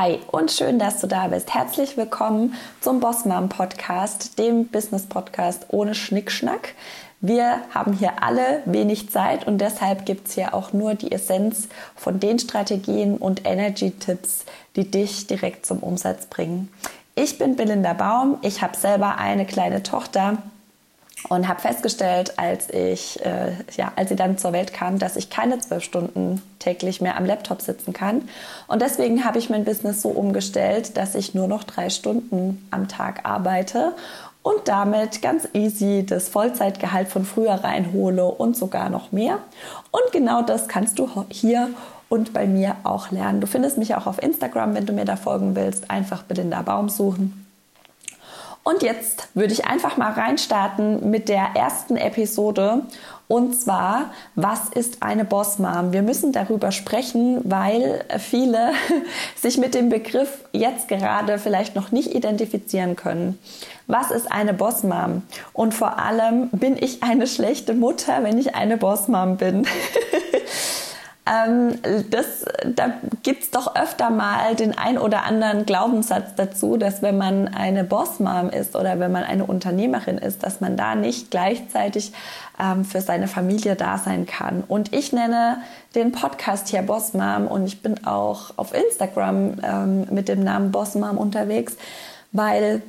Hi und schön, dass du da bist. Herzlich willkommen zum Boss Mom Podcast, dem Business Podcast ohne Schnickschnack. Wir haben hier alle wenig Zeit und deshalb gibt es hier auch nur die Essenz von den Strategien und Energy-Tipps, die dich direkt zum Umsatz bringen. Ich bin Belinda Baum, ich habe selber eine kleine Tochter und habe festgestellt, als ich, äh, ja, als sie dann zur Welt kam, dass ich keine zwölf Stunden täglich mehr am Laptop sitzen kann. Und deswegen habe ich mein Business so umgestellt, dass ich nur noch drei Stunden am Tag arbeite und damit ganz easy das Vollzeitgehalt von früher reinhole und sogar noch mehr. Und genau das kannst du hier und bei mir auch lernen. Du findest mich auch auf Instagram, wenn du mir da folgen willst. Einfach Belinda Baum suchen. Und jetzt würde ich einfach mal reinstarten mit der ersten Episode. Und zwar, was ist eine Boss Mom? Wir müssen darüber sprechen, weil viele sich mit dem Begriff jetzt gerade vielleicht noch nicht identifizieren können. Was ist eine Boss Mom? Und vor allem, bin ich eine schlechte Mutter, wenn ich eine Boss Mom bin? ähm, das, da gibt es doch öfter mal den ein oder anderen Glaubenssatz dazu, dass wenn man eine Bossmom ist oder wenn man eine Unternehmerin ist, dass man da nicht gleichzeitig ähm, für seine Familie da sein kann. Und ich nenne den Podcast hier Bossmom und ich bin auch auf Instagram ähm, mit dem Namen Bossmom unterwegs, weil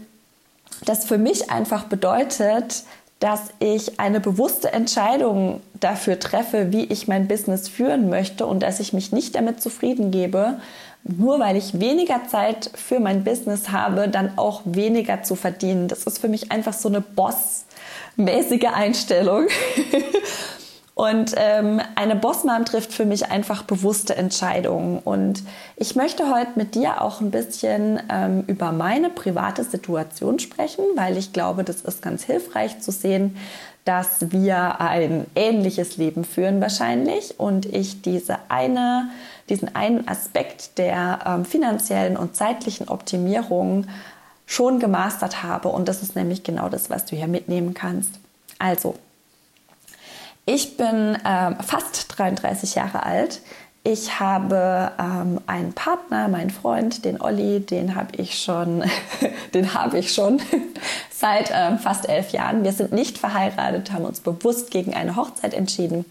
das für mich einfach bedeutet, dass ich eine bewusste Entscheidung dafür treffe, wie ich mein Business führen möchte und dass ich mich nicht damit zufrieden gebe, nur weil ich weniger Zeit für mein Business habe, dann auch weniger zu verdienen. Das ist für mich einfach so eine bossmäßige Einstellung. Und ähm, eine Bossmom trifft für mich einfach bewusste Entscheidungen. Und ich möchte heute mit dir auch ein bisschen ähm, über meine private Situation sprechen, weil ich glaube, das ist ganz hilfreich zu sehen, dass wir ein ähnliches Leben führen wahrscheinlich und ich diese eine, diesen einen Aspekt der ähm, finanziellen und zeitlichen Optimierung schon gemastert habe. Und das ist nämlich genau das, was du hier mitnehmen kannst. Also, ich bin ähm, fast 33 Jahre alt. Ich habe ähm, einen Partner, meinen Freund, den Olli, den habe ich schon, den habe ich schon seit ähm, fast elf Jahren. Wir sind nicht verheiratet, haben uns bewusst gegen eine Hochzeit entschieden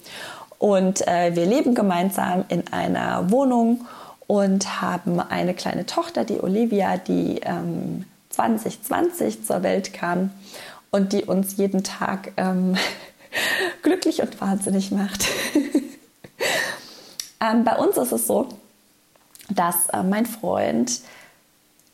und äh, wir leben gemeinsam in einer Wohnung und haben eine kleine Tochter, die Olivia, die ähm, 2020 zur Welt kam und die uns jeden Tag ähm, glücklich und wahnsinnig macht. ähm, bei uns ist es so, dass äh, mein Freund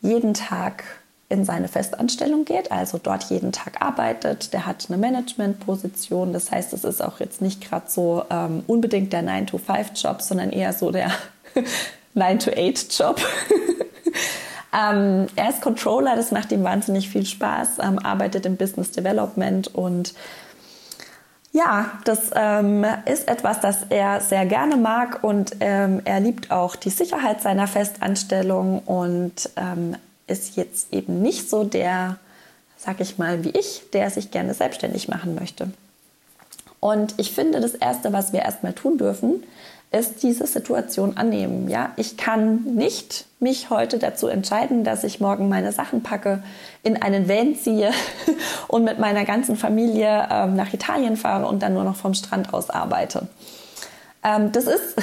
jeden Tag in seine Festanstellung geht, also dort jeden Tag arbeitet. Der hat eine Managementposition, das heißt, es ist auch jetzt nicht gerade so ähm, unbedingt der 9-to-5-Job, sondern eher so der 9-to-8-Job. ähm, er ist Controller, das macht ihm wahnsinnig viel Spaß, ähm, arbeitet im Business Development und ja, das ähm, ist etwas, das er sehr gerne mag und ähm, er liebt auch die Sicherheit seiner Festanstellung und ähm, ist jetzt eben nicht so der, sag ich mal, wie ich, der sich gerne selbstständig machen möchte. Und ich finde, das Erste, was wir erstmal tun dürfen, ist diese Situation annehmen. Ja, ich kann nicht mich heute dazu entscheiden, dass ich morgen meine Sachen packe, in einen Van ziehe und mit meiner ganzen Familie ähm, nach Italien fahre und dann nur noch vom Strand aus arbeite. Ähm, das ist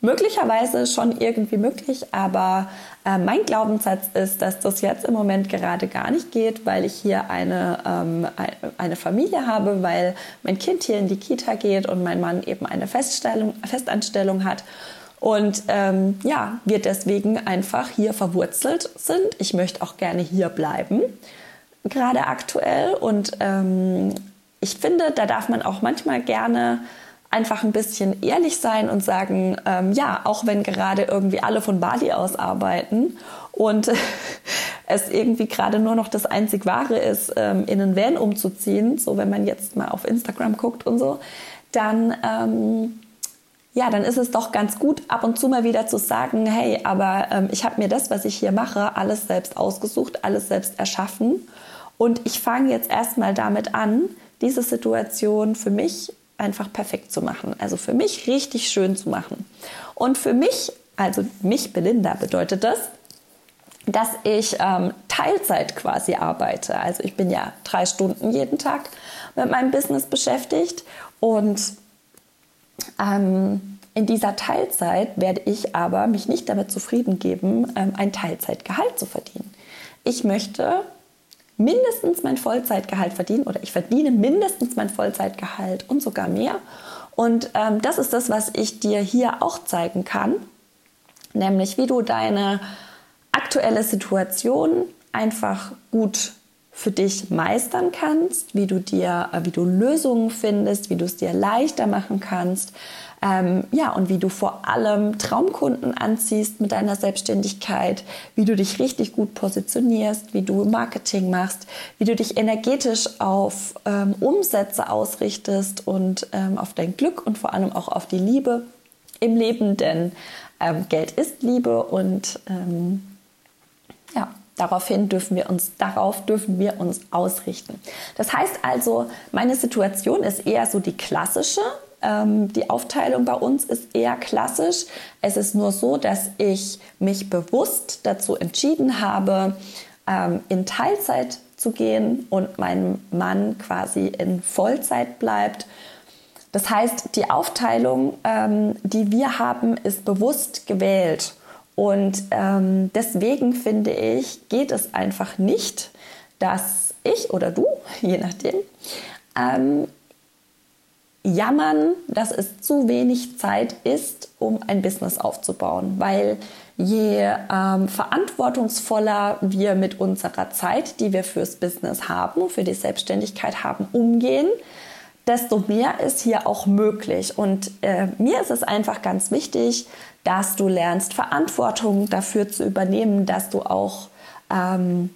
möglicherweise schon irgendwie möglich, aber äh, mein Glaubenssatz ist, dass das jetzt im Moment gerade gar nicht geht, weil ich hier eine, ähm, eine Familie habe, weil mein Kind hier in die Kita geht und mein Mann eben eine Feststellung, Festanstellung hat. Und ähm, ja, wir deswegen einfach hier verwurzelt sind. Ich möchte auch gerne hier bleiben, gerade aktuell. Und ähm, ich finde, da darf man auch manchmal gerne einfach ein bisschen ehrlich sein und sagen, ähm, ja, auch wenn gerade irgendwie alle von Bali aus arbeiten und es irgendwie gerade nur noch das einzig Wahre ist, ähm, in einen Van umzuziehen, so wenn man jetzt mal auf Instagram guckt und so, dann ähm, ja, dann ist es doch ganz gut, ab und zu mal wieder zu sagen, hey, aber ähm, ich habe mir das, was ich hier mache, alles selbst ausgesucht, alles selbst erschaffen. Und ich fange jetzt erstmal damit an, diese Situation für mich einfach perfekt zu machen. Also für mich richtig schön zu machen. Und für mich, also mich Belinda bedeutet das, dass ich ähm, Teilzeit quasi arbeite. Also ich bin ja drei Stunden jeden Tag mit meinem Business beschäftigt und ähm, in dieser Teilzeit werde ich aber mich nicht damit zufrieden geben, ähm, ein Teilzeitgehalt zu verdienen. Ich möchte mindestens mein Vollzeitgehalt verdienen oder ich verdiene mindestens mein Vollzeitgehalt und sogar mehr. Und ähm, das ist das, was ich dir hier auch zeigen kann, nämlich wie du deine aktuelle Situation einfach gut für dich meistern kannst, wie du dir, äh, wie du Lösungen findest, wie du es dir leichter machen kannst, ähm, ja, und wie du vor allem Traumkunden anziehst mit deiner Selbstständigkeit, wie du dich richtig gut positionierst, wie du Marketing machst, wie du dich energetisch auf ähm, Umsätze ausrichtest und ähm, auf dein Glück und vor allem auch auf die Liebe im Leben, denn ähm, Geld ist Liebe und ähm, ja, Daraufhin dürfen wir uns, darauf dürfen wir uns ausrichten. Das heißt also, meine Situation ist eher so die klassische. Ähm, die Aufteilung bei uns ist eher klassisch. Es ist nur so, dass ich mich bewusst dazu entschieden habe, ähm, in Teilzeit zu gehen und mein Mann quasi in Vollzeit bleibt. Das heißt, die Aufteilung, ähm, die wir haben, ist bewusst gewählt. Und ähm, deswegen finde ich, geht es einfach nicht, dass ich oder du, je nachdem, ähm, jammern, dass es zu wenig Zeit ist, um ein Business aufzubauen. Weil je ähm, verantwortungsvoller wir mit unserer Zeit, die wir fürs Business haben, für die Selbstständigkeit haben, umgehen, desto mehr ist hier auch möglich. Und äh, mir ist es einfach ganz wichtig, dass du lernst, Verantwortung dafür zu übernehmen, dass du auch ähm,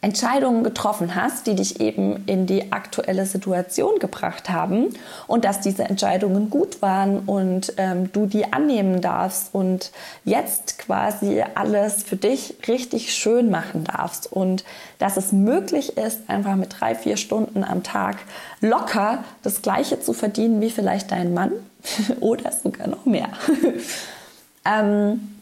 Entscheidungen getroffen hast, die dich eben in die aktuelle Situation gebracht haben und dass diese Entscheidungen gut waren und ähm, du die annehmen darfst und jetzt quasi alles für dich richtig schön machen darfst und dass es möglich ist, einfach mit drei, vier Stunden am Tag locker das gleiche zu verdienen wie vielleicht dein Mann oder sogar noch mehr. ähm,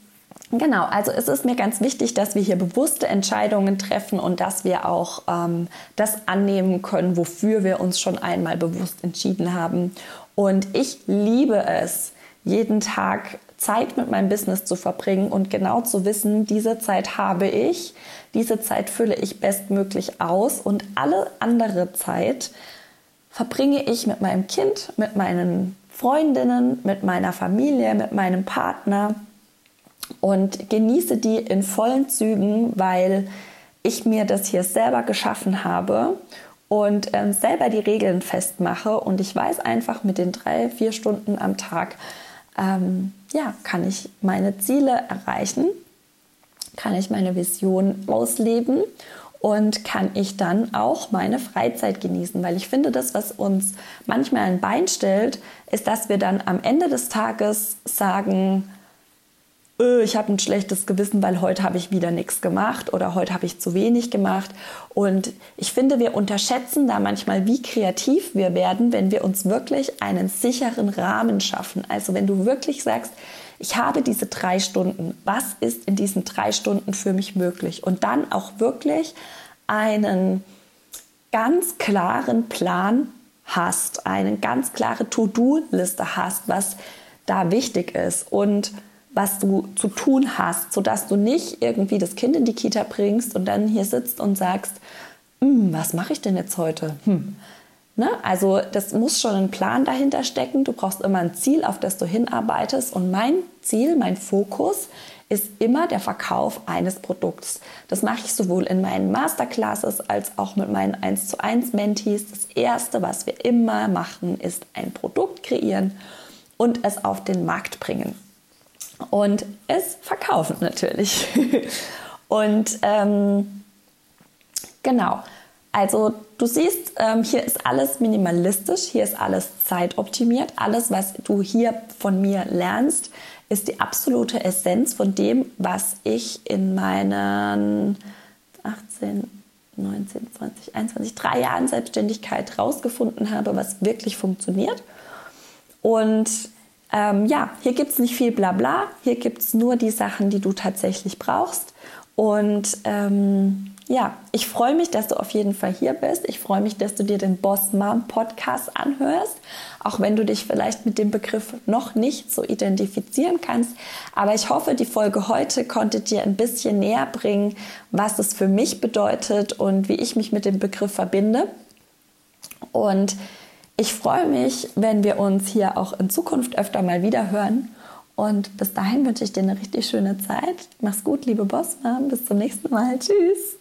Genau, also es ist mir ganz wichtig, dass wir hier bewusste Entscheidungen treffen und dass wir auch ähm, das annehmen können, wofür wir uns schon einmal bewusst entschieden haben. Und ich liebe es, jeden Tag Zeit mit meinem Business zu verbringen und genau zu wissen, diese Zeit habe ich, diese Zeit fülle ich bestmöglich aus und alle andere Zeit verbringe ich mit meinem Kind, mit meinen Freundinnen, mit meiner Familie, mit meinem Partner und genieße die in vollen Zügen, weil ich mir das hier selber geschaffen habe und ähm, selber die Regeln festmache. Und ich weiß einfach, mit den drei, vier Stunden am Tag, ähm, ja, kann ich meine Ziele erreichen, kann ich meine Vision ausleben und kann ich dann auch meine Freizeit genießen, weil ich finde, das, was uns manchmal ein Bein stellt, ist, dass wir dann am Ende des Tages sagen, äh, ich habe ein schlechtes Gewissen, weil heute habe ich wieder nichts gemacht oder heute habe ich zu wenig gemacht. Und ich finde, wir unterschätzen da manchmal, wie kreativ wir werden, wenn wir uns wirklich einen sicheren Rahmen schaffen. Also wenn du wirklich sagst, ich habe diese drei Stunden, was ist in diesen drei Stunden für mich möglich? Und dann auch wirklich einen ganz klaren Plan hast, eine ganz klare To-Do-Liste hast, was da wichtig ist. Und was du zu tun hast, sodass du nicht irgendwie das Kind in die Kita bringst und dann hier sitzt und sagst, hm, was mache ich denn jetzt heute? Hm. Ne? Also das muss schon ein Plan dahinter stecken. Du brauchst immer ein Ziel, auf das du hinarbeitest. Und mein Ziel, mein Fokus ist immer der Verkauf eines Produkts. Das mache ich sowohl in meinen Masterclasses als auch mit meinen 1 zu 1 Mentees. Das Erste, was wir immer machen, ist ein Produkt kreieren und es auf den Markt bringen und es verkaufen natürlich. und ähm, genau, also du siehst, ähm, hier ist alles minimalistisch, hier ist alles zeitoptimiert. Alles, was du hier von mir lernst, ist die absolute Essenz von dem, was ich in meinen 18, 19, 20, 21, drei Jahren Selbstständigkeit rausgefunden habe, was wirklich funktioniert. Und ähm, ja, hier gibt es nicht viel Blabla, hier gibt es nur die Sachen, die du tatsächlich brauchst. Und ähm, ja, ich freue mich, dass du auf jeden Fall hier bist. Ich freue mich, dass du dir den Boss Mom Podcast anhörst, auch wenn du dich vielleicht mit dem Begriff noch nicht so identifizieren kannst. Aber ich hoffe, die Folge heute konnte dir ein bisschen näher bringen, was es für mich bedeutet und wie ich mich mit dem Begriff verbinde. Und ich freue mich, wenn wir uns hier auch in Zukunft öfter mal wieder hören. Und bis dahin wünsche ich dir eine richtig schöne Zeit. Mach's gut, liebe Bossmann. Bis zum nächsten Mal. Tschüss.